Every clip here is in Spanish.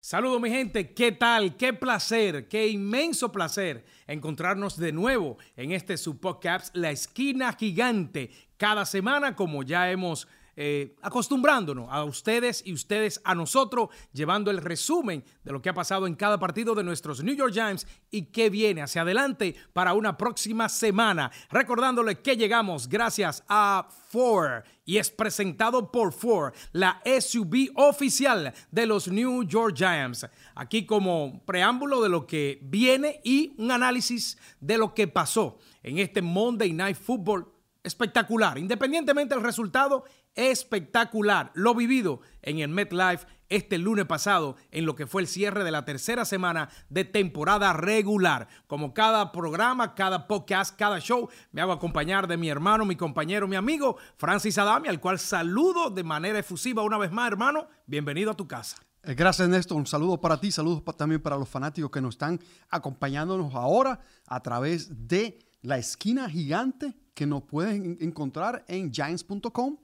Saludos mi gente, ¿qué tal? Qué placer, qué inmenso placer encontrarnos de nuevo en este su podcast La Esquina Gigante, cada semana como ya hemos eh, acostumbrándonos a ustedes y ustedes a nosotros, llevando el resumen de lo que ha pasado en cada partido de nuestros New York Giants y qué viene hacia adelante para una próxima semana. Recordándole que llegamos gracias a Ford y es presentado por Ford, la SUV oficial de los New York Giants. Aquí como preámbulo de lo que viene y un análisis de lo que pasó en este Monday Night Football espectacular. Independientemente del resultado, espectacular. Lo vivido en el MetLife este lunes pasado en lo que fue el cierre de la tercera semana de temporada regular. Como cada programa, cada podcast, cada show, me hago acompañar de mi hermano, mi compañero, mi amigo Francis Adami, al cual saludo de manera efusiva una vez más, hermano. Bienvenido a tu casa. Eh, gracias, Néstor. Un saludo para ti, saludos también para los fanáticos que nos están acompañándonos ahora a través de la esquina gigante que nos pueden encontrar en giants.com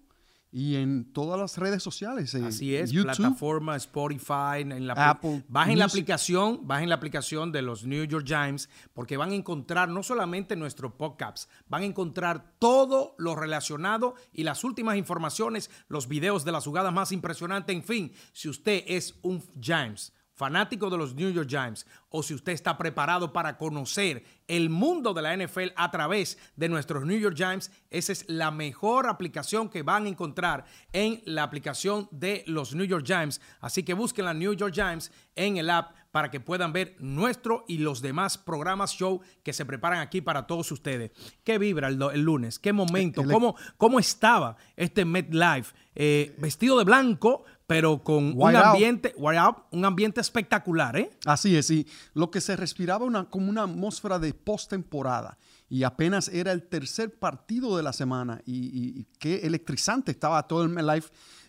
y en todas las redes sociales. Así es, plataforma Spotify, en la Apple. Bajen la aplicación, bajen la aplicación de los New York Giants, porque van a encontrar no solamente nuestro podcast, van a encontrar todo lo relacionado y las últimas informaciones, los videos de las jugadas más impresionantes, en fin, si usted es un Giants fanático de los New York Giants o si usted está preparado para conocer el mundo de la NFL a través de nuestros New York Giants, esa es la mejor aplicación que van a encontrar en la aplicación de los New York Giants. Así que busquen la New York Giants en el app para que puedan ver nuestro y los demás programas show que se preparan aquí para todos ustedes. ¿Qué vibra el, lunes? ¿Qué momento? ¿Cómo, cómo estaba este MetLife? Eh, vestido de blanco, pero con un ambiente, un ambiente espectacular, ¿eh? Así es, y lo que se respiraba una, como una atmósfera de postemporada. Y apenas era el tercer partido de la semana. Y, qué electrizante estaba todo el live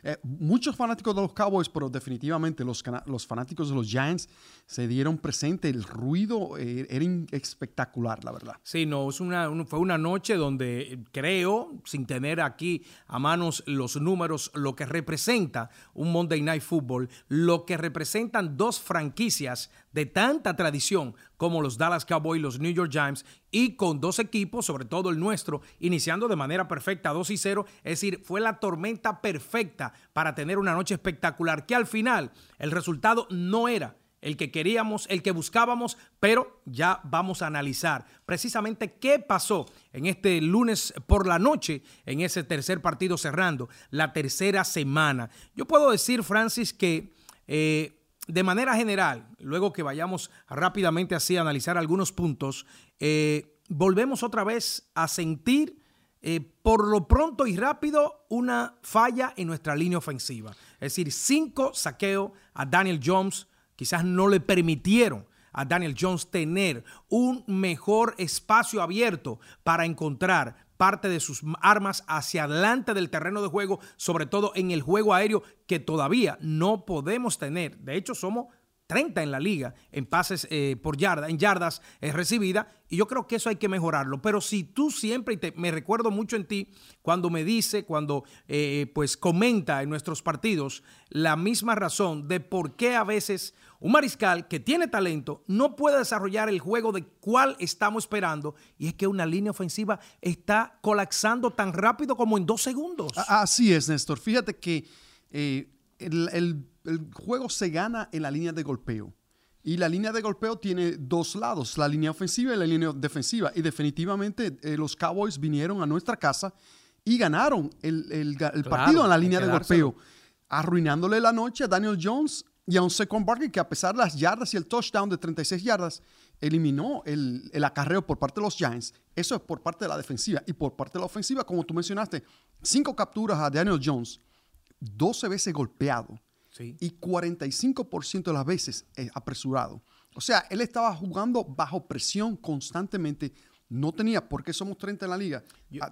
eh, muchos fanáticos de los Cowboys, pero definitivamente los, los fanáticos de los Giants se dieron presente. El ruido eh, era espectacular, la verdad. Sí, no, es fue una noche donde eh, creo, sin tener aquí a manos los números, lo que representa un Monday Night Football, lo que representan dos franquicias de tanta tradición como los Dallas Cowboys los New York Giants, y con dos equipos, sobre todo el nuestro, iniciando de manera perfecta 2 y 0. Es decir, fue la tormenta perfecta para tener una noche espectacular, que al final el resultado no era el que queríamos, el que buscábamos, pero ya vamos a analizar precisamente qué pasó en este lunes por la noche, en ese tercer partido cerrando, la tercera semana. Yo puedo decir, Francis, que... Eh, de manera general, luego que vayamos rápidamente así a analizar algunos puntos, eh, volvemos otra vez a sentir eh, por lo pronto y rápido una falla en nuestra línea ofensiva. Es decir, cinco saqueos a Daniel Jones quizás no le permitieron a Daniel Jones tener un mejor espacio abierto para encontrar parte de sus armas hacia adelante del terreno de juego, sobre todo en el juego aéreo que todavía no podemos tener. De hecho, somos 30 en la liga en pases eh, por yarda, en yardas es recibida, y yo creo que eso hay que mejorarlo. Pero si tú siempre, y te, me recuerdo mucho en ti, cuando me dice, cuando eh, pues comenta en nuestros partidos la misma razón de por qué a veces un mariscal que tiene talento no puede desarrollar el juego de cuál estamos esperando y es que una línea ofensiva está colapsando tan rápido como en dos segundos. Así es, Néstor. Fíjate que eh, el, juego se gana en la línea de golpeo. Y la línea de golpeo tiene dos lados, la línea ofensiva y la línea defensiva. Y definitivamente eh, los Cowboys vinieron a nuestra casa y ganaron el, partido en la línea de golpeo, arruinándole la noche a Daniel Jones y a un second Barkley que a pesar de las yardas y el touchdown de 36 yardas, eliminó el, acarreo por parte de los Giants. Eso es por parte de la defensiva. Y por parte de la ofensiva, como tú mencionaste, cinco capturas a Daniel Jones, 12 veces golpeado y 45% de las veces eh, apresurado. O sea, él estaba jugando bajo presión constantemente. No tenía, porque somos 30 en la liga,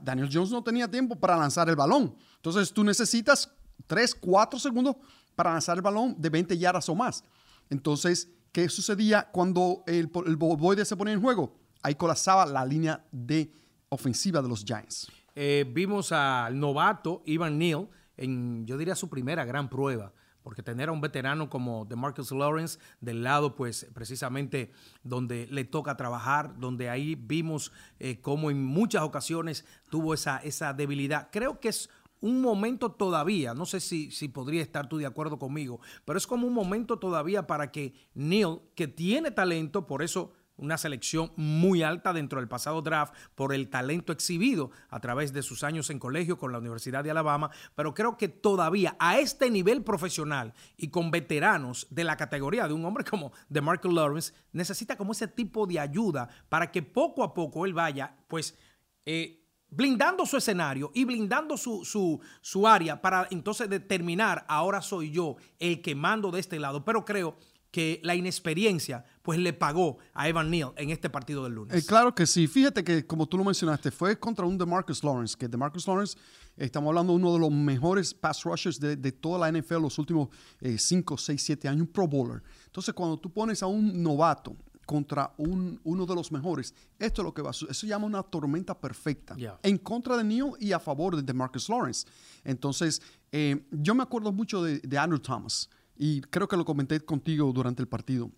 Daniel Jones no tenía tiempo para lanzar el balón. Entonces tú necesitas 3, 4 segundos para lanzar el balón de 20 yardas o más. Entonces, ¿qué sucedía cuando el, el se ponía en juego? Ahí colapsaba la línea de ofensiva de los Giants. Eh, vimos al novato Ivan Neal en, yo diría, su primera gran prueba porque tener a un veterano como DeMarcus Lawrence del lado, pues precisamente donde le toca trabajar, donde ahí vimos eh, cómo en muchas ocasiones tuvo esa, esa debilidad. Creo que es un momento todavía, no sé si, si podría estar tú de acuerdo conmigo, pero es como un momento todavía para que Neil, que tiene talento, por eso una selección muy alta dentro del pasado draft por el talento exhibido a través de sus años en colegio con la Universidad de Alabama, pero creo que todavía a este nivel profesional y con veteranos de la categoría de un hombre como DeMarcus Lawrence, necesita como ese tipo de ayuda para que poco a poco él vaya, pues, eh, blindando su escenario y blindando su, su, su área para entonces determinar, ahora soy yo el que mando de este lado, pero creo que la inexperiencia pues le pagó a Evan Neal en este partido del lunes. Eh, claro que sí. Fíjate que como tú lo mencionaste, fue contra un DeMarcus Lawrence, que DeMarcus Lawrence, estamos hablando de uno de los mejores pass rushers de, toda la NFL los últimos 5, 6, 7 años, un Pro Bowler. Entonces, cuando tú pones a un novato contra un, uno de los mejores, esto es lo que va a suceder. Eso se llama una tormenta perfecta. En contra de Neal y a favor de DeMarcus Lawrence. Entonces, eh, yo me acuerdo mucho de, de Andrew Thomas y creo que lo comenté contigo durante el partido.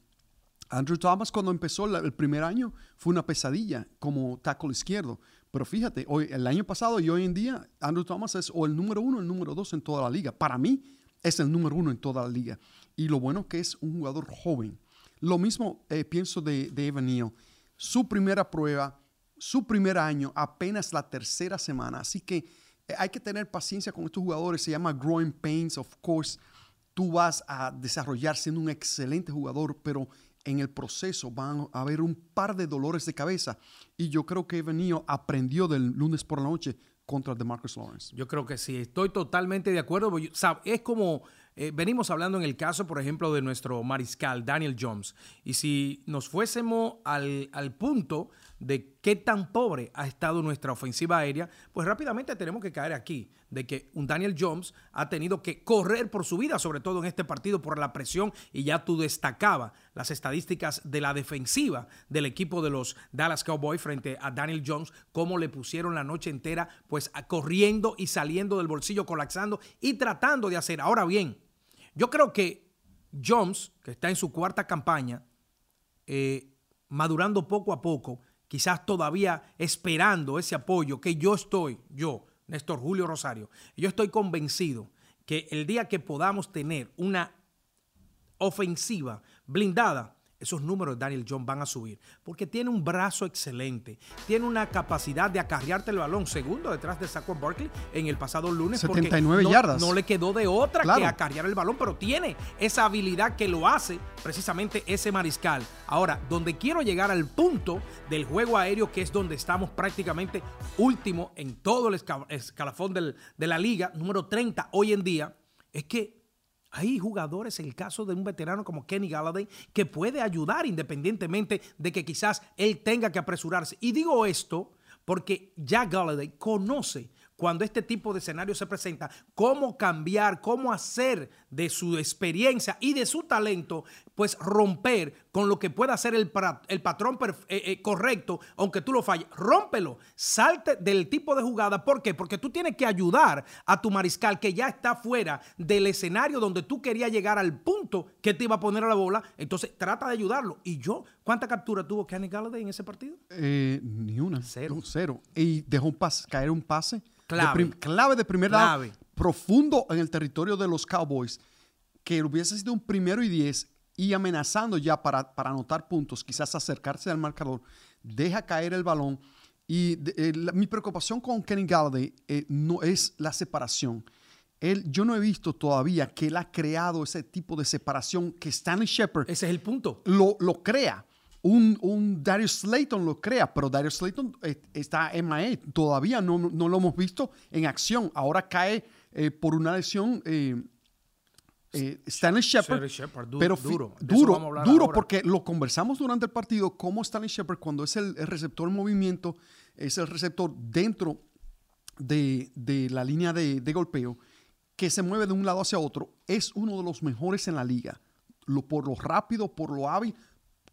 Andrew Thomas cuando empezó el primer año fue una pesadilla como tackle izquierdo. Pero fíjate, hoy, el año pasado y hoy en día, Andrew Thomas es o el número uno o el número dos en toda la liga. Para mí es el número uno en toda la liga. Y lo bueno que es un jugador joven. Lo mismo eh, pienso de, de Evan Neal. Su primera prueba, su primer año, apenas la tercera semana. Así que eh, hay que tener paciencia con estos jugadores. Se llama growing pains, of course tú vas a desarrollar siendo un excelente jugador, pero en el proceso van a haber un par de dolores de cabeza. Y yo creo que Evanio aprendió del lunes por la noche contra DeMarcus Lawrence. Yo creo que sí, estoy totalmente de acuerdo. Es como eh, venimos hablando en el caso, por ejemplo, de nuestro mariscal Daniel Jones. Y si nos fuésemos al, al punto de qué tan pobre ha estado nuestra ofensiva aérea, pues rápidamente tenemos que caer aquí, de que un Daniel Jones ha tenido que correr por su vida, sobre todo en este partido, por la presión, y ya tú destacaba las estadísticas de la defensiva del equipo de los Dallas Cowboys frente a Daniel Jones, cómo le pusieron la noche entera, pues corriendo y saliendo del bolsillo, colapsando y tratando de hacer. Ahora bien, yo creo que Jones, que está en su cuarta campaña, eh, madurando poco a poco, quizás todavía esperando ese apoyo que yo estoy, yo, Néstor Julio Rosario, yo estoy convencido que el día que podamos tener una ofensiva blindada, esos números de Daniel Jones van a subir. Porque tiene un brazo excelente. Tiene una capacidad de acarrearte el balón. Segundo detrás de Saquon Barkley en el pasado lunes. 79 no, yardas. No le quedó de otra que acarrear el balón, pero tiene esa habilidad que lo hace precisamente ese mariscal. Ahora, donde quiero llegar al punto del juego aéreo, que es donde estamos prácticamente último en todo el escalafón de la liga, número 30 hoy en día, es que hay jugadores, el caso de un veterano como Kenny Galladay, que puede ayudar independientemente de que quizás él tenga que apresurarse. Y digo esto porque ya Galladay conoce cuando este tipo de escenario se presenta, cómo cambiar, cómo hacer de su experiencia y de su talento, pues romper con lo que pueda ser el, el patrón eh, eh, correcto, aunque tú lo falles. Rómpelo, salte del tipo de jugada. ¿Por qué? Porque tú tienes que ayudar a tu mariscal que ya está fuera del escenario donde tú querías llegar al punto que te iba a poner a la bola. Entonces trata de ayudarlo. ¿Y yo? ¿Cuánta captura tuvo Kenny Galladay en ese partido? Eh, ni una. Cero. cero. Y dejó un caer un pase Clave. De clave de primer. Profundo en el territorio de los Cowboys. Que hubiese sido un primero y diez y amenazando ya para, para anotar puntos, quizás acercarse al marcador, deja caer el balón. Y eh, mi preocupación con Kenny Galladay eh, no es la separación. Él, yo no he visto todavía que él ha creado ese tipo de separación que Stanley Shepard. Ese es el punto. Lo, lo crea un, un, Darius Slayton lo crea, pero Darius Slayton eh, está en MIA. Todavía no, no, lo hemos visto en acción. Ahora cae eh, por una lesión eh, Stanley Shepard. pero duro, duro, duro porque lo conversamos durante el partido, cómo Stanley Shepard, cuando es el, receptor en movimiento, es el receptor dentro de, de la línea de, de, golpeo, que se mueve de un lado hacia otro, es uno de los mejores en la liga. Lo, por lo rápido, por lo hábil,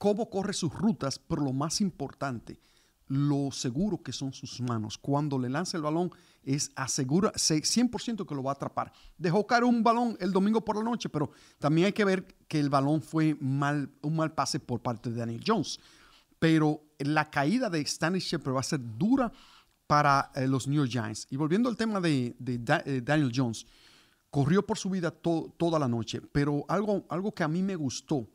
cómo corre sus rutas, pero lo más importante, lo seguro que son sus manos. Cuando le lanza el balón, es asegura 100% que lo va a atrapar. Dejó caer un balón el domingo por la noche, pero también hay que ver que el balón fue mal, un mal pase por parte de Daniel Jones. Pero la caída de Stanley Shepard va a ser dura para eh, los New York Giants. Y volviendo al tema de, eh, Daniel Jones, corrió por su vida toda la noche, pero algo, algo que a mí me gustó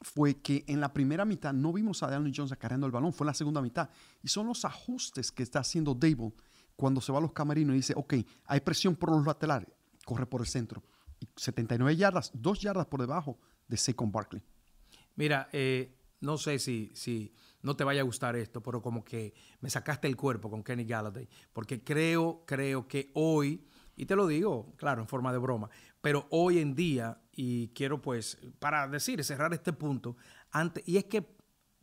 fue que en la primera mitad no vimos a Daniel Jones acarreando el balón, fue en la segunda mitad. Y son los ajustes que está haciendo Dable cuando se va a los camerinos y dice, ok, hay presión por los laterales, corre por el centro. Y 79 yardas, dos yardas por debajo de Saquon Barkley. Mira, eh, no sé si, si no te vaya a gustar esto, pero como que me sacaste el cuerpo con Kenny Galladay, porque creo, creo que hoy, y te lo digo, claro, en forma de broma, pero hoy en día, y quiero pues, para decir, cerrar este punto, antes, y es que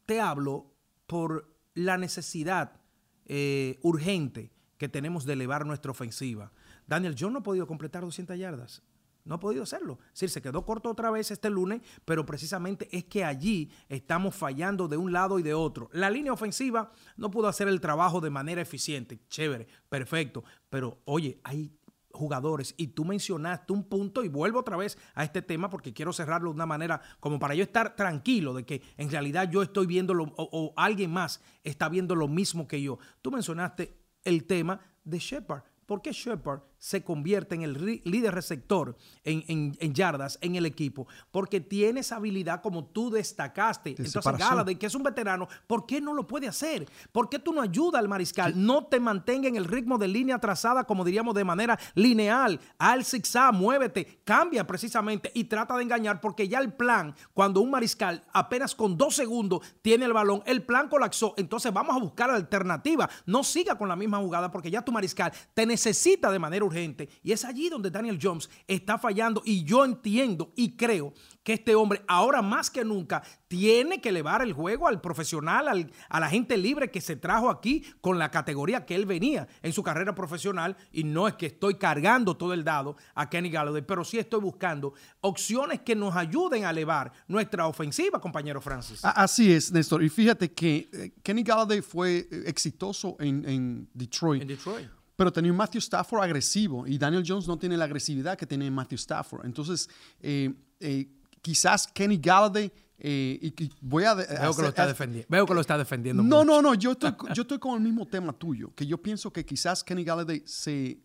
te hablo por la necesidad eh, urgente que tenemos de elevar nuestra ofensiva. Daniel yo no he podido completar 200 yardas. No ha podido hacerlo. Es decir, se quedó corto otra vez este lunes, pero precisamente es que allí estamos fallando de un lado y de otro. La línea ofensiva no pudo hacer el trabajo de manera eficiente. Chévere, perfecto. Pero oye, hay jugadores y tú mencionaste un punto y vuelvo otra vez a este tema porque quiero cerrarlo de una manera como para yo estar tranquilo de que en realidad yo estoy viendo o, o alguien más está viendo lo mismo que yo. Tú mencionaste el tema de Shepard. ¿Por qué Shepard se convierte en el líder receptor en, yardas en el equipo, porque tiene esa habilidad como tú destacaste. Entonces, Galladay, que es un veterano, ¿por qué no lo puede hacer? ¿Por qué tú no ayudas al mariscal? No te mantenga en el ritmo de línea trazada, como diríamos, de manera lineal. Al zigzag, muévete, cambia precisamente y trata de engañar, porque ya el plan, cuando un mariscal apenas con dos segundos tiene el balón, el plan colapsó. Entonces, vamos a buscar alternativa. No siga con la misma jugada, porque ya tu mariscal te necesita de manera urgente. Y es allí donde Daniel Jones está fallando. Y yo entiendo y creo que este hombre ahora más que nunca tiene que elevar el juego al profesional, al, a la gente libre que se trajo aquí con la categoría que él venía en su carrera profesional. Y no es que estoy cargando todo el dado a Kenny Galladay, pero sí estoy buscando opciones que nos ayuden a elevar nuestra ofensiva, compañero Francis. Así es, Néstor. Y fíjate que eh, Kenny Galladay fue eh, exitoso en, en Detroit. En Detroit pero tenía un Matthew Stafford agresivo y Daniel Jones no tiene la agresividad que tiene Matthew Stafford. Entonces, eh, eh, quizás Kenny Galladay eh, y, voy a, Veo, que lo está defendiendo. Veo que lo está defendiendo. No, no, no. Yo estoy, yo estoy con el mismo tema tuyo. Que yo pienso que quizás Kenny Galladay se,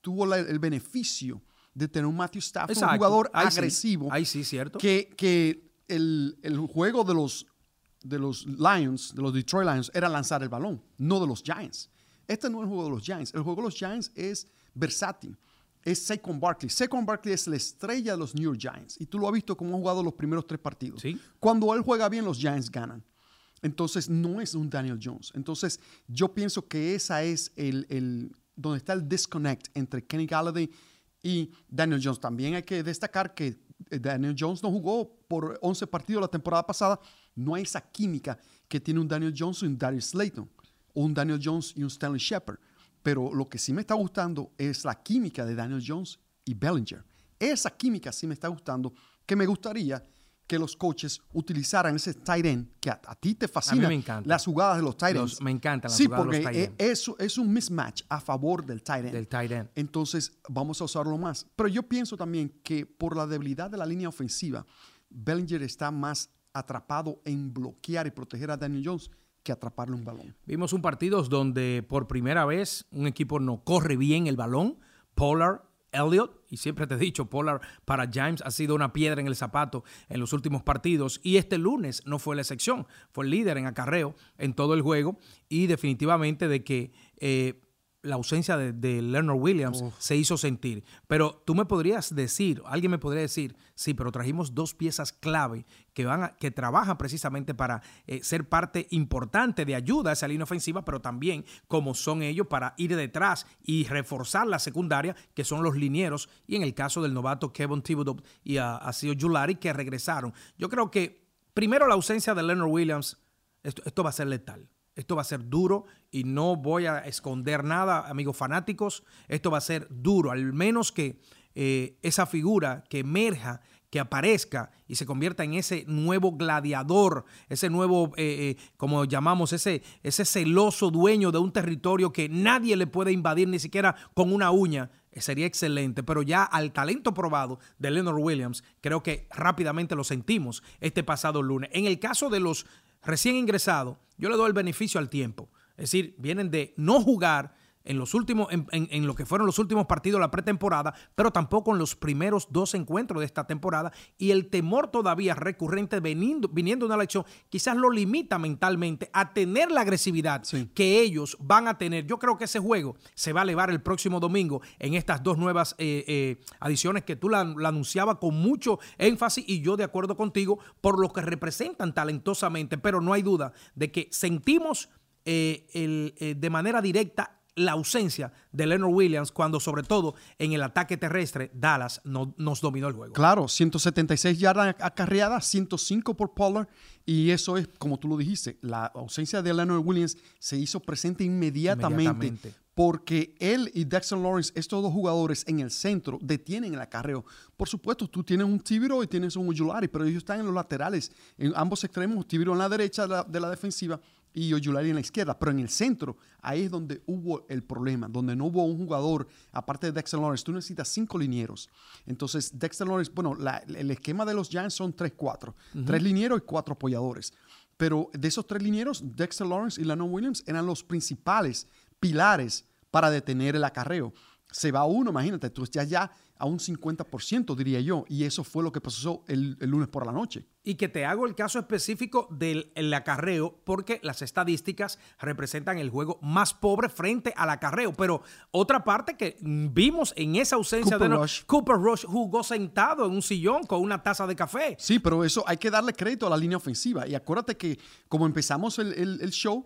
tuvo el beneficio de tener un Matthew Stafford, un jugador agresivo. Ahí sí, cierto. Que, que el, el, juego de los, de los Lions, de los Detroit Lions, era lanzar el balón, no de los Giants. Este no es el juego de los Giants. El juego de los Giants es versátil. Es Saquon Barkley. Saquon Barkley es la estrella de los New York Giants. Y tú lo has visto cómo ha jugado los primeros tres partidos. Cuando él juega bien, los Giants ganan. Entonces, no es un Daniel Jones. Entonces, yo pienso que esa es el, el donde está el disconnect entre Kenny Galladay y Daniel Jones. También hay que destacar que eh, Daniel Jones no jugó por 11 partidos la temporada pasada. No hay esa química que tiene un Daniel Jones y un Darius Slayton un Daniel Jones y un Stanley Shepard. Pero lo que sí me está gustando es la química de Daniel Jones y Bellinger. Esa química sí me está gustando, que me gustaría que los coaches utilizaran ese tight end, que a, ti te fascina las jugadas de los tight ends. me encantan las sí, jugadas de los tight ends. Eso es un mismatch a favor del tight end. Del tight end. Entonces, vamos a usarlo más. Pero yo pienso también que por la debilidad de la línea ofensiva, Bellinger está más atrapado en bloquear y proteger a Daniel Jones que atraparle un balón. Vimos un partido donde por primera vez un equipo no corre bien el balón. Pollard, Elliott, y siempre te he dicho, Pollard para James ha sido una piedra en el zapato en los últimos partidos. Y este lunes no fue la excepción. Fue el líder en acarreo en todo el juego. Y definitivamente de que eh, la ausencia de, Leonard Williams se hizo sentir. Pero tú me podrías decir, alguien me podría decir, sí, pero trajimos dos piezas clave que, van que trabajan precisamente para eh, ser parte importante de ayuda a esa línea ofensiva, pero también como son ellos para ir detrás y reforzar la secundaria, que son los linieros, y en el caso del novato Kevin Thibodeau y a, a Julari, que regresaron. Yo creo que primero la ausencia de Leonard Williams, esto va a ser letal. Esto va a ser duro y no voy a esconder nada, amigos fanáticos. Esto va a ser duro, al menos que eh, esa figura que emerja, que aparezca y se convierta en ese nuevo gladiador, ese nuevo, eh, eh, como llamamos, ese, ese celoso dueño de un territorio que nadie le puede invadir ni siquiera con una uña, eh, sería excelente, pero ya al talento probado de Leonard Williams, creo que rápidamente lo sentimos este pasado lunes. En el caso de los recién ingresados, yo le doy el beneficio al tiempo. Es decir, vienen de no jugar en los últimos, en, lo que fueron los últimos partidos de la pretemporada, pero tampoco en los primeros dos encuentros de esta temporada. Y el temor todavía recurrente viniendo, viniendo de una elección quizás lo limita mentalmente a tener la agresividad que ellos van a tener. Yo creo que ese juego se va a elevar el próximo domingo en estas dos nuevas eh, eh, adiciones que tú la, anunciabas con mucho énfasis y yo de acuerdo contigo por lo que representan talentosamente, pero no hay duda de que sentimos eh, el, de manera directa la ausencia de Leonard Williams cuando sobre todo en el ataque terrestre Dallas no, nos dominó el juego. Claro, 176 yardas acarreadas, 105 por Pollard y eso es, como tú lo dijiste, la ausencia de Leonard Williams se hizo presente inmediatamente, porque él y Dexter Lawrence, estos dos jugadores en el centro, detienen el acarreo. Por supuesto, tú tienes un Tibiro y tienes un Ujulari, pero ellos están en los laterales, en ambos extremos, Tibiro en la derecha de la defensiva y Oyulari en la izquierda, pero en el centro, ahí es donde hubo el problema, donde no hubo un jugador, aparte de Dexter Lawrence, tú necesitas cinco linieros. Entonces, Dexter Lawrence, bueno, el esquema de los Giants son 3-4, tres linieros y cuatro apoyadores. Pero de esos tres linieros, Dexter Lawrence y Lano Williams eran los principales pilares para detener el acarreo. Se va uno, imagínate, tú ya ya a un 50%, diría yo. Y eso fue lo que pasó el, lunes por la noche. Y que te hago el caso específico del acarreo, porque las estadísticas representan el juego más pobre frente al acarreo. Pero otra parte que vimos en esa ausencia de Rush. Cooper Rush jugó sentado en un sillón con una taza de café. Sí, pero eso hay que darle crédito a la línea ofensiva. Y acuérdate que como empezamos el, el show,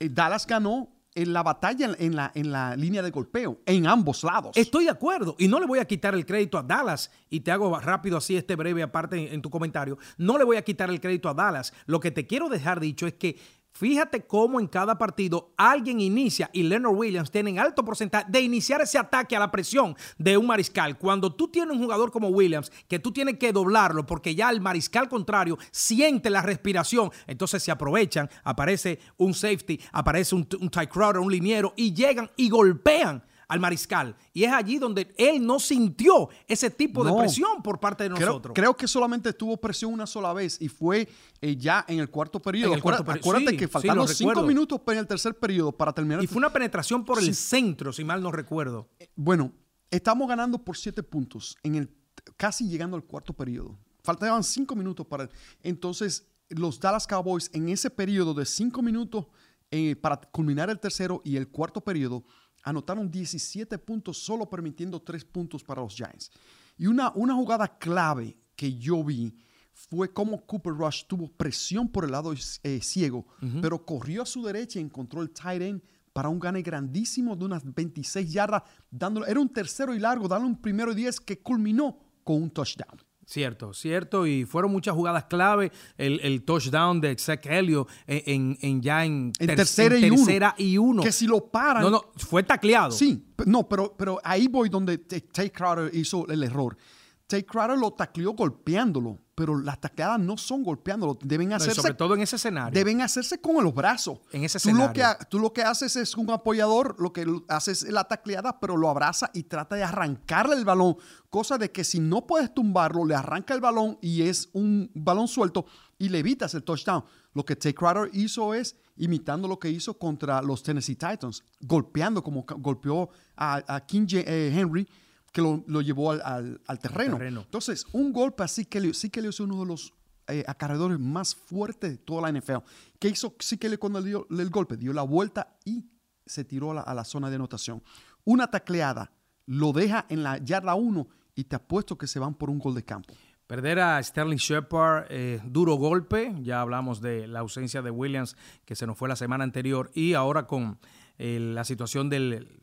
eh, Dallas ganó en la batalla en la, en la línea de golpeo, en ambos lados. Estoy de acuerdo y no le voy a quitar el crédito a Dallas y te hago rápido así este breve aparte en tu comentario. No le voy a quitar el crédito a Dallas. Lo que te quiero dejar dicho es que Fíjate cómo en cada partido alguien inicia y Leonard Williams tiene alto porcentaje de iniciar ese ataque a la presión de un mariscal. Cuando tú tienes un jugador como Williams, que tú tienes que doblarlo porque ya el mariscal contrario siente la respiración, entonces se aprovechan, aparece un safety, aparece un, un Crowder, un liniero y llegan y golpean al mariscal. Y es allí donde él no sintió ese tipo de presión por parte de nosotros. Creo, que solamente tuvo presión una sola vez y fue eh, ya en el cuarto periodo. Acuérdate, que faltaron cinco minutos en el tercer periodo para terminar. Y fue una penetración por el centro, si mal no recuerdo. Eh, bueno, estamos ganando por siete puntos, en el, casi llegando al cuarto periodo. Faltaban cinco minutos para... Entonces, los Dallas Cowboys en ese periodo de cinco minutos eh, para culminar el tercero y el cuarto periodo anotaron 17 puntos, solo permitiendo 3 puntos para los Giants. Y una, una jugada clave que yo vi fue como Cooper Rush tuvo presión por el lado eh, ciego, pero corrió a su derecha y encontró el tight end para un gane grandísimo de unas 26 yardas, dándole, era un tercero y largo, dándole un primero y 10 que culminó con un touchdown. Cierto, cierto, y fueron muchas jugadas clave. El, touchdown de Zach Helio en, en, ya en, tercera, y, uno, Que si lo paran. No, no, fue tacleado. Sí, no, pero, pero ahí voy donde Tay Crowder hizo el error. Tay Crowder lo tacleó golpeándolo pero las tacleadas no son golpeándolo, deben hacerse... sobre todo en ese escenario. Deben hacerse con los brazos. En ese escenario. Tú lo, que, tú lo que haces es un apoyador, lo que haces es la tacleada, pero lo abraza y trata de arrancarle el balón, cosa de que si no puedes tumbarlo, le arranca el balón y es un balón suelto y le evitas el touchdown. Lo que Tay Crowder hizo es imitando lo que hizo contra los Tennessee Titans, golpeando como golpeó a, King eh, Henry que lo, llevó al, terreno. Entonces, un golpe así que sí que le es uno de los eh, acarreadores más fuertes de toda la NFL. ¿Qué hizo sí que le cuando dio el golpe? Dio la vuelta y se tiró a la, zona de anotación. Una tacleada lo deja en la yarda 1 y te apuesto que se van por un gol de campo. Perder a Sterling Shepard, eh, duro golpe. Ya hablamos de la ausencia de Williams que se nos fue la semana anterior y ahora con eh, la situación del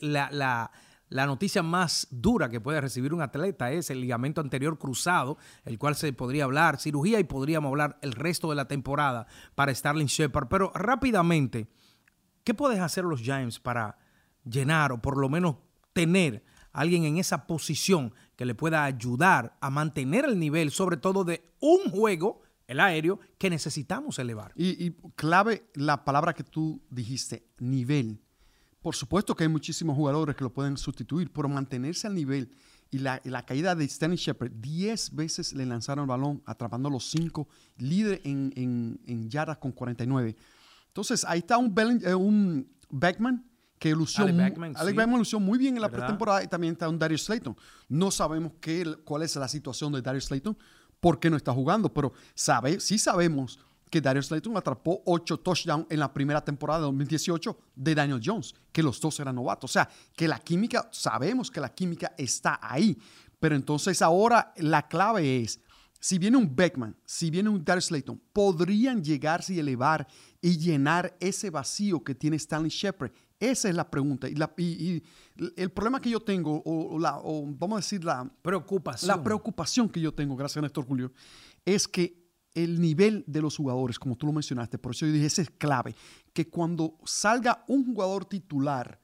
la, la noticia más dura que puede recibir un atleta es el ligamento anterior cruzado, el cual se podría hablar cirugía y podríamos hablar el resto de la temporada para Starling Shepard. Pero rápidamente, ¿qué puedes hacer los Giants para llenar o por lo menos tener a alguien en esa posición que le pueda ayudar a mantener el nivel, sobre todo de un juego, el aéreo, que necesitamos elevar. Y, y clave la palabra que tú dijiste, nivel. Por supuesto que hay muchísimos jugadores que lo pueden sustituir, pero mantenerse al nivel y la, caída de Stanley Shepard, 10 veces le lanzaron el balón, atrapando los 5, líder en, en, yardas con 49. Entonces, ahí está un, eh, un Beckman que lució, Beckman, lució muy bien en la pretemporada y también está un Darius Slayton. No sabemos qué, cuál es la situación de Darius Slayton, por qué no está jugando, pero sabe, sí sabemos que Darius Slayton atrapó ocho touchdowns en la primera temporada de 2018 de Daniel Jones, que los dos eran novatos. O sea, que la química, sabemos que la química está ahí. Pero entonces ahora la clave es, si viene un Beckman, si viene un Darius Slayton, podrían llegarse y elevar y llenar ese vacío que tiene Stanley Shepard. Esa es la pregunta. Y, el problema que yo tengo, o, la, vamos a decir la preocupación. la preocupación que yo tengo, gracias a Néstor Julio, es que el nivel de los jugadores, como tú lo mencionaste, por eso yo dije, ese es clave, que cuando salga un jugador titular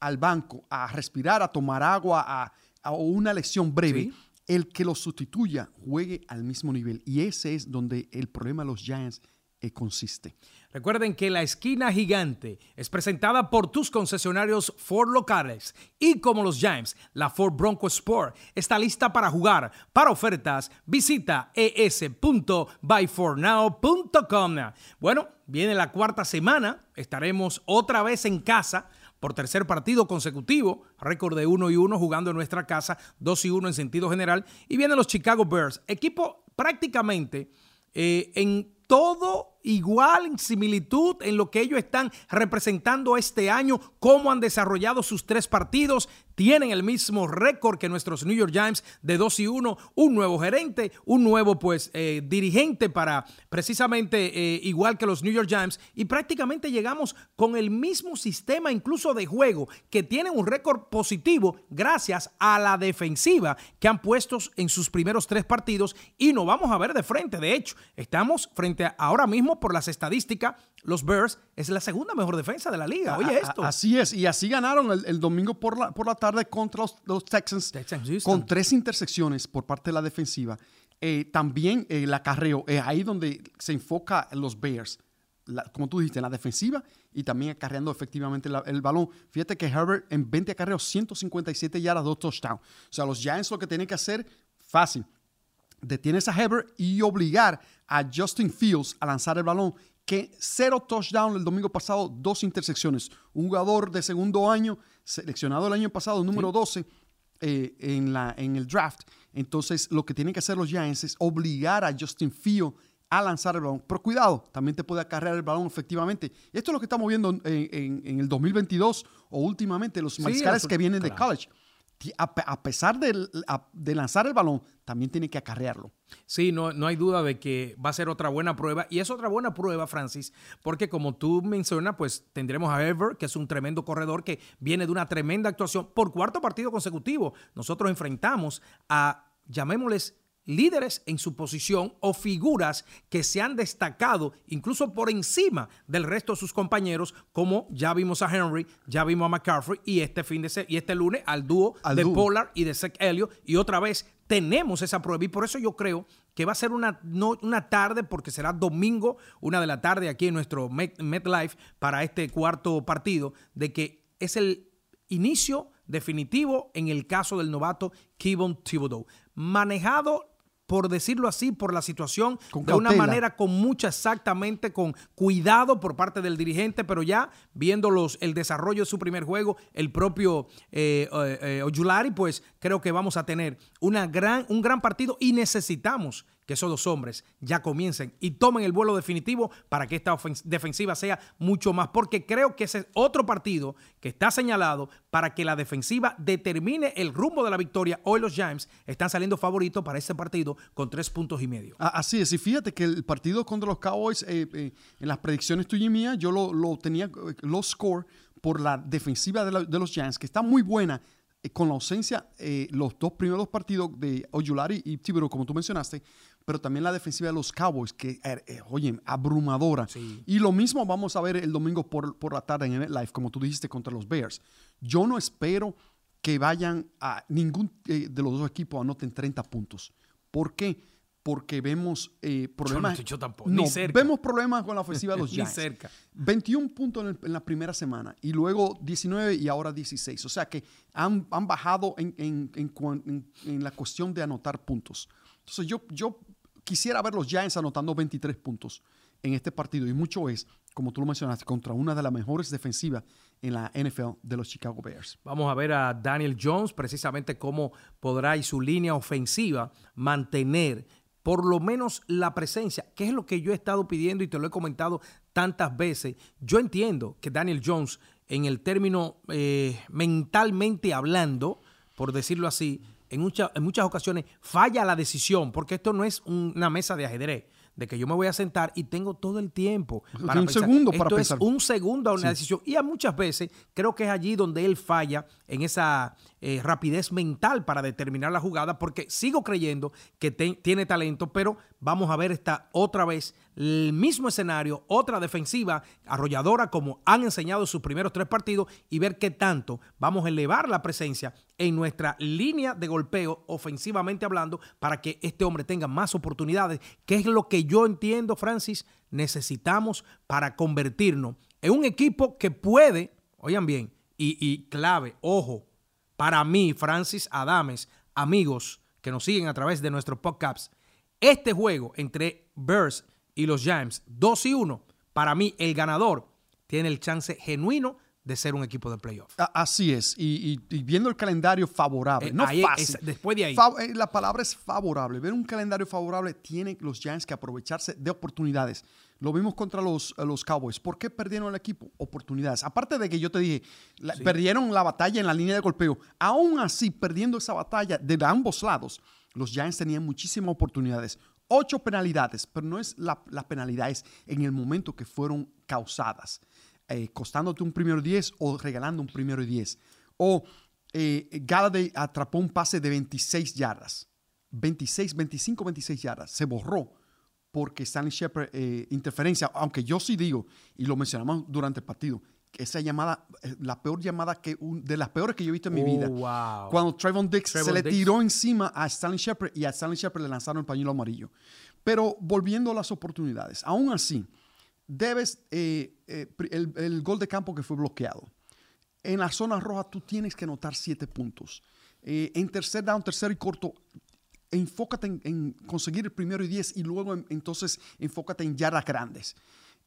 al banco a respirar, a tomar agua, a, una lección breve, el que lo sustituya juegue al mismo nivel. Y ese es donde el problema de los Giants consiste. Recuerden que la esquina gigante es presentada por tus concesionarios Ford locales y como los Giants, la Ford Bronco Sport está lista para jugar. Para ofertas, visita es.byfornow.com. Bueno, viene la cuarta semana, estaremos otra vez en casa por tercer partido consecutivo, récord de 1 y 1 jugando en nuestra casa, 2 y 1 en sentido general, y vienen los Chicago Bears, equipo prácticamente eh, en todo igual en similitud en lo que ellos están representando este año, cómo han desarrollado sus tres partidos, tienen el mismo récord que nuestros New York Giants de 2 y 1, un nuevo gerente, un nuevo pues eh, dirigente para precisamente eh, igual que los New York Giants. Y prácticamente llegamos con el mismo sistema incluso de juego que tienen un récord positivo gracias a la defensiva que han puesto en sus primeros tres partidos. Y nos vamos a ver de frente, de hecho, estamos frente a ahora mismo por las estadísticas, los Bears es la segunda mejor defensa de la liga. Oye, esto. Así es, y así ganaron el, domingo por la, por la tarde contra los, Texans, con tres intersecciones por parte de la defensiva. Eh, también eh, el acarreo, es ahí donde se enfoca los Bears. como tú dijiste, en la defensiva y también acarreando efectivamente el balón. Fíjate que Herbert en 20 acarreos, 157 yardas, dos touchdowns. O sea, los Giants lo que tienen que hacer, fácil, detienes a Herbert y obligar a Justin Fields a lanzar el balón, que cero touchdown el domingo pasado, dos intersecciones. Un jugador de segundo año, seleccionado el año pasado, número 12 eh, en, la, en el draft. Entonces, lo que tienen que hacer los Giants es obligar a Justin Fields a lanzar el balón. Pero cuidado, también te puede acarrear el balón efectivamente. Esto es lo que estamos viendo en, el 2022 o últimamente los mariscales que vienen de college a, pesar de, lanzar el balón, también tiene que acarrearlo. Sí, no, no hay duda de que va a ser otra buena prueba. Y es otra buena prueba, Francis, porque como tú mencionas, pues tendremos a Ever, que es un tremendo corredor que viene de una tremenda actuación por cuarto partido consecutivo. Nosotros enfrentamos a, llamémosles, líderes en su posición o figuras que se han destacado incluso por encima del resto de sus compañeros, como ya vimos a Henry, ya vimos a McCaffrey y este fin de y este lunes al dúo de Pollard y de Zach Elliott y otra vez tenemos esa prueba y por eso yo creo que va a ser una, una tarde, porque será domingo, una de la tarde aquí en nuestro MetLife para este cuarto partido, de que es el inicio definitivo en el caso del novato Kevin Thibodeau. Manejado por decirlo así, por la situación, de una manera con mucha exactamente, con cuidado por parte del dirigente, pero ya viendo el desarrollo de su primer juego, el propio eh, eh, eh pues creo que vamos a tener una gran, un gran partido y necesitamos que esos dos hombres ya comiencen y tomen el vuelo definitivo para que esta defensiva sea mucho más, porque creo que ese es otro partido que está señalado para que la defensiva determine el rumbo de la victoria. Hoy los Giants están saliendo favoritos para este partido con tres puntos y medio. Así es, y fíjate que el partido contra los Cowboys, eh, eh, en las predicciones tuyas y mías, yo lo, tenía, eh, los score por la defensiva de, de los Giants, que está muy buena con la ausencia, los dos primeros partidos de Oyulari y Tibero, como tú mencionaste, pero también la defensiva de los Cowboys, que, eh, eh, oye, abrumadora. Y lo mismo vamos a ver el domingo por, por la tarde en el live, como tú dijiste, contra los Bears. Yo no espero que vayan a ningún eh, de los dos equipos anoten 30 puntos. ¿Por qué? Porque vemos eh, problemas. Yo, no, yo tampoco, no, ni cerca. vemos problemas con la ofensiva de los Ni Giants. cerca. 21 puntos en, el- en la primera semana y luego 19 y ahora 16. O sea que han, han bajado en, en- en la cuestión de anotar puntos. Entonces yo, yo quisiera ver los Giants anotando 23 puntos en este partido y mucho es, como tú lo mencionaste, contra una de las mejores defensivas en la NFL de los Chicago Bears. Vamos a ver a Daniel Jones, precisamente cómo podrá y su línea ofensiva mantener por lo menos la presencia, que es lo que yo he estado pidiendo y te lo he comentado tantas veces. Yo entiendo que Daniel Jones, en el término eh, mentalmente hablando, por decirlo así, en, mucha- en muchas ocasiones falla la decisión, porque esto no es un- una mesa de ajedrez, de que yo me voy a sentar y tengo todo el tiempo para Un pensar. segundo para Esto pensar. es un segundo a una decisión. Y a muchas veces creo que es allí donde él falla en esa eh, rapidez mental para determinar la jugada, porque sigo creyendo que te- tiene talento, pero vamos a ver esta otra vez el mismo escenario, otra defensiva arrolladora como han enseñado sus primeros tres partidos y ver qué tanto vamos a elevar la presencia en nuestra línea de golpeo ofensivamente hablando para que este hombre tenga más oportunidades, que es lo que yo entiendo, Francis, necesitamos para convertirnos en un equipo que puede, oigan bien, y, y clave, ojo, para mí, Francis Adames, amigos que nos siguen a través de nuestros podcasts, este juego entre Bears y los Giants, 2 y 1, para mí el ganador tiene el chance genuino de ser un equipo de playoff. Así es, y, y- y viendo el calendario favorable, Eh, no ahí- fácil. es- después de ahí. Eh, la palabra es favorable. Ver un calendario favorable tienen los Giants que aprovecharse de oportunidades. Lo vimos contra los, eh, los Cowboys. ¿Por qué perdieron el equipo? Oportunidades. Aparte de que yo te dije, la- perdieron la batalla en la línea de golpeo. Aún así, perdiendo esa batalla de ambos lados, los Giants tenían muchísimas oportunidades. Ocho penalidades, pero no es la, las penalidades en el momento que fueron causadas eh, costándote un primero y 10 o regalando un primero y 10. O eh, Galladay atrapó un pase de 26 yardas. 26, 25, 26 yardas. Se borró porque Stanley Shepard, eh, interferencia, aunque yo sí digo, y lo mencionamos durante el partido, esa llamada, eh, la peor llamada que, un- de las peores que yo he visto en mi Oh, vida. wow. Cuando Trayvon Dix se le Diggs. tiró encima a Stanley Shepard y a Stanley Shepard le lanzaron el pañuelo amarillo. Pero volviendo a las oportunidades, aún así, debes, eh, eh, el, el gol de campo que fue bloqueado. En la zona roja tú tienes que anotar siete puntos. Eh, en tercer down, tercero y corto, enfócate en, en conseguir el primero y diez y luego en- entonces enfócate en yardas grandes.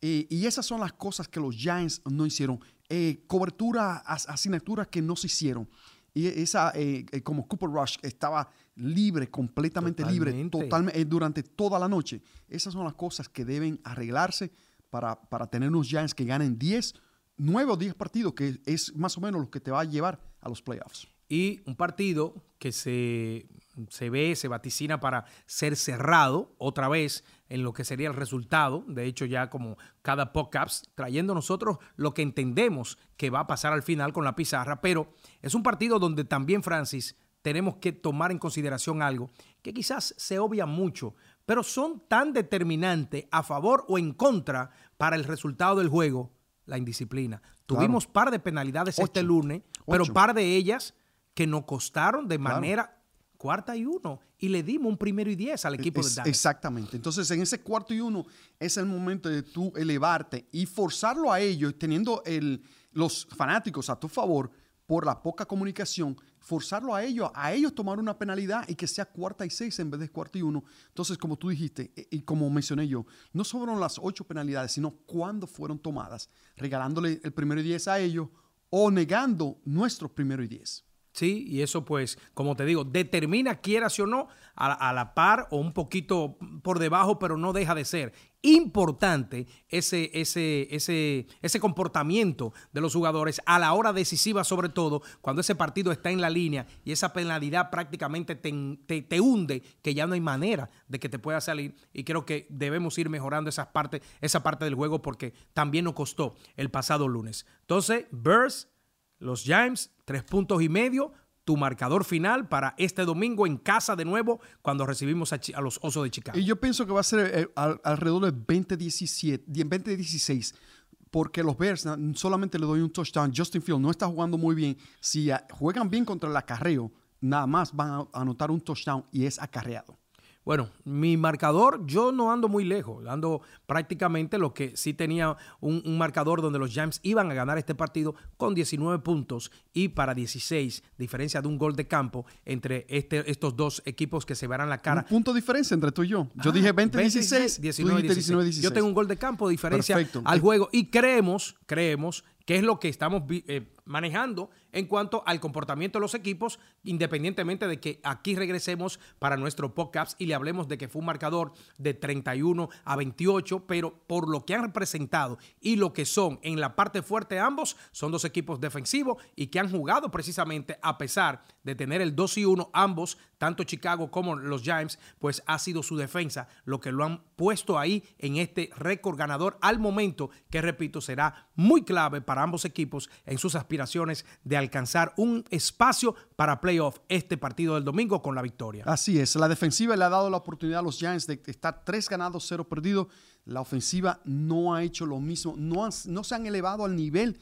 Eh, y esas son las cosas que los Giants no hicieron. Eh, cobertura, as- asignaturas que no se hicieron. Y esa, eh, eh, como Cooper Rush estaba libre, completamente libre, Totalmente. totalmente eh, durante toda la noche. Esas son las cosas que deben arreglarse para, para tener unos Giants que ganen 10, 9 o 10 partidos, que es más o menos lo que te va a llevar a los playoffs. y un partido que se, se ve, se vaticina para ser cerrado otra vez en lo que sería el resultado. De hecho, ya como cada podcast, trayendo nosotros lo que entendemos que va a pasar al final con la pizarra, pero es un partido donde también, Francis, tenemos que tomar en consideración algo que quizás se obvia mucho, pero son tan determinantes a favor o en contra para el resultado del juego, la indisciplina. Tuvimos par de penalidades este Ocho. lunes, pero par de ellas que nos costaron de Claro. manera cuarta y uno y le dimos un primero y diez al equipo Es- de Dallas. Exactamente. Entonces, en ese cuarto y uno es el momento de tú elevarte y forzarlo a ellos, teniendo el, los fanáticos a tu favor por la poca comunicación, forzarlo a ellos, a ellos tomar una penalidad y que sea cuarta y seis en vez de cuarto y uno. Entonces, como tú dijiste e- y como mencioné yo, no fueron las ocho penalidades, sino cuándo fueron tomadas, regalándole el primero y diez a ellos o negando nuestro primero y diez. Sí, y eso pues, como te digo, determina quieras o no, a, a la par o un poquito por debajo, pero no deja de ser importante ese, ese, ese, ese comportamiento de los jugadores a la hora decisiva, sobre todo cuando ese partido está en la línea y esa penalidad prácticamente te, te, te hunde, que ya no hay manera de que te pueda salir. Y creo que debemos ir mejorando esas partes, esa parte del juego porque también nos costó el pasado lunes. Entonces, Bears los Giants, tres puntos y medio. Tu marcador final para este domingo en casa de nuevo cuando recibimos a, los Osos de Chicago. Y yo pienso que va a ser eh, al- alrededor de 20-17, 20-16. porque los Bears solamente le doy un touchdown. Justin Field no está jugando muy bien. Si juegan bien contra el acarreo, nada más van a anotar un touchdown y es acarreado. Bueno, mi marcador, yo no ando muy lejos, ando prácticamente lo que sí tenía un, marcador donde los Giants iban a ganar este partido con 19 puntos y para 16, diferencia de un gol de campo entre este, estos dos equipos que se verán la cara. Un punto de diferencia entre tú y yo. Yo dije 20-16, 19-16. Yo tengo un gol de campo, diferencia al juego y creemos, creemos que es lo que estamos eh, manejando en cuanto al comportamiento de los equipos, independientemente de que aquí regresemos para nuestro podcast y le hablemos de que fue un marcador de 31 a 28, pero por lo que han representado y lo que son en la parte fuerte ambos, son dos equipos defensivos y que han jugado precisamente a pesar de tener el 2 y 1 ambos, tanto Chicago como los Giants, pues ha sido su defensa lo que lo han puesto ahí en este récord ganador al momento que repito será muy clave para ambos equipos en sus aspiraciones de alcanzar un espacio para playoff este partido del domingo con la victoria. Así es, la defensiva le ha dado la oportunidad a los Giants de estar tres ganados, cero perdidos. La ofensiva no ha hecho lo mismo, no, no se han elevado al nivel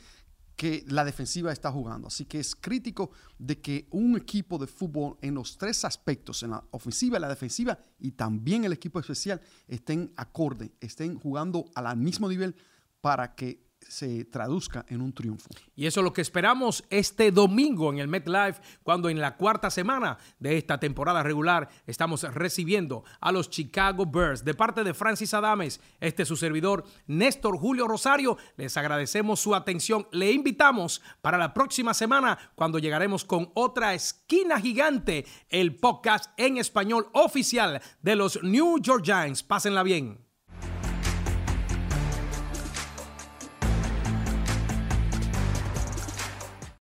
que la defensiva está jugando. Así que es crítico de que un equipo de fútbol en los tres aspectos, en la ofensiva, la defensiva y también el equipo especial, estén acorde, estén jugando al mismo nivel para que se traduzca en un triunfo. Y eso es lo que esperamos este domingo en el MetLife, cuando en la cuarta semana de esta temporada regular estamos recibiendo a los Chicago Bears. De parte de Francis Adames, este es su servidor Néstor Julio Rosario, les agradecemos su atención. Le invitamos para la próxima semana cuando llegaremos con otra esquina gigante, el podcast en español oficial de los New York Giants. Pásenla bien.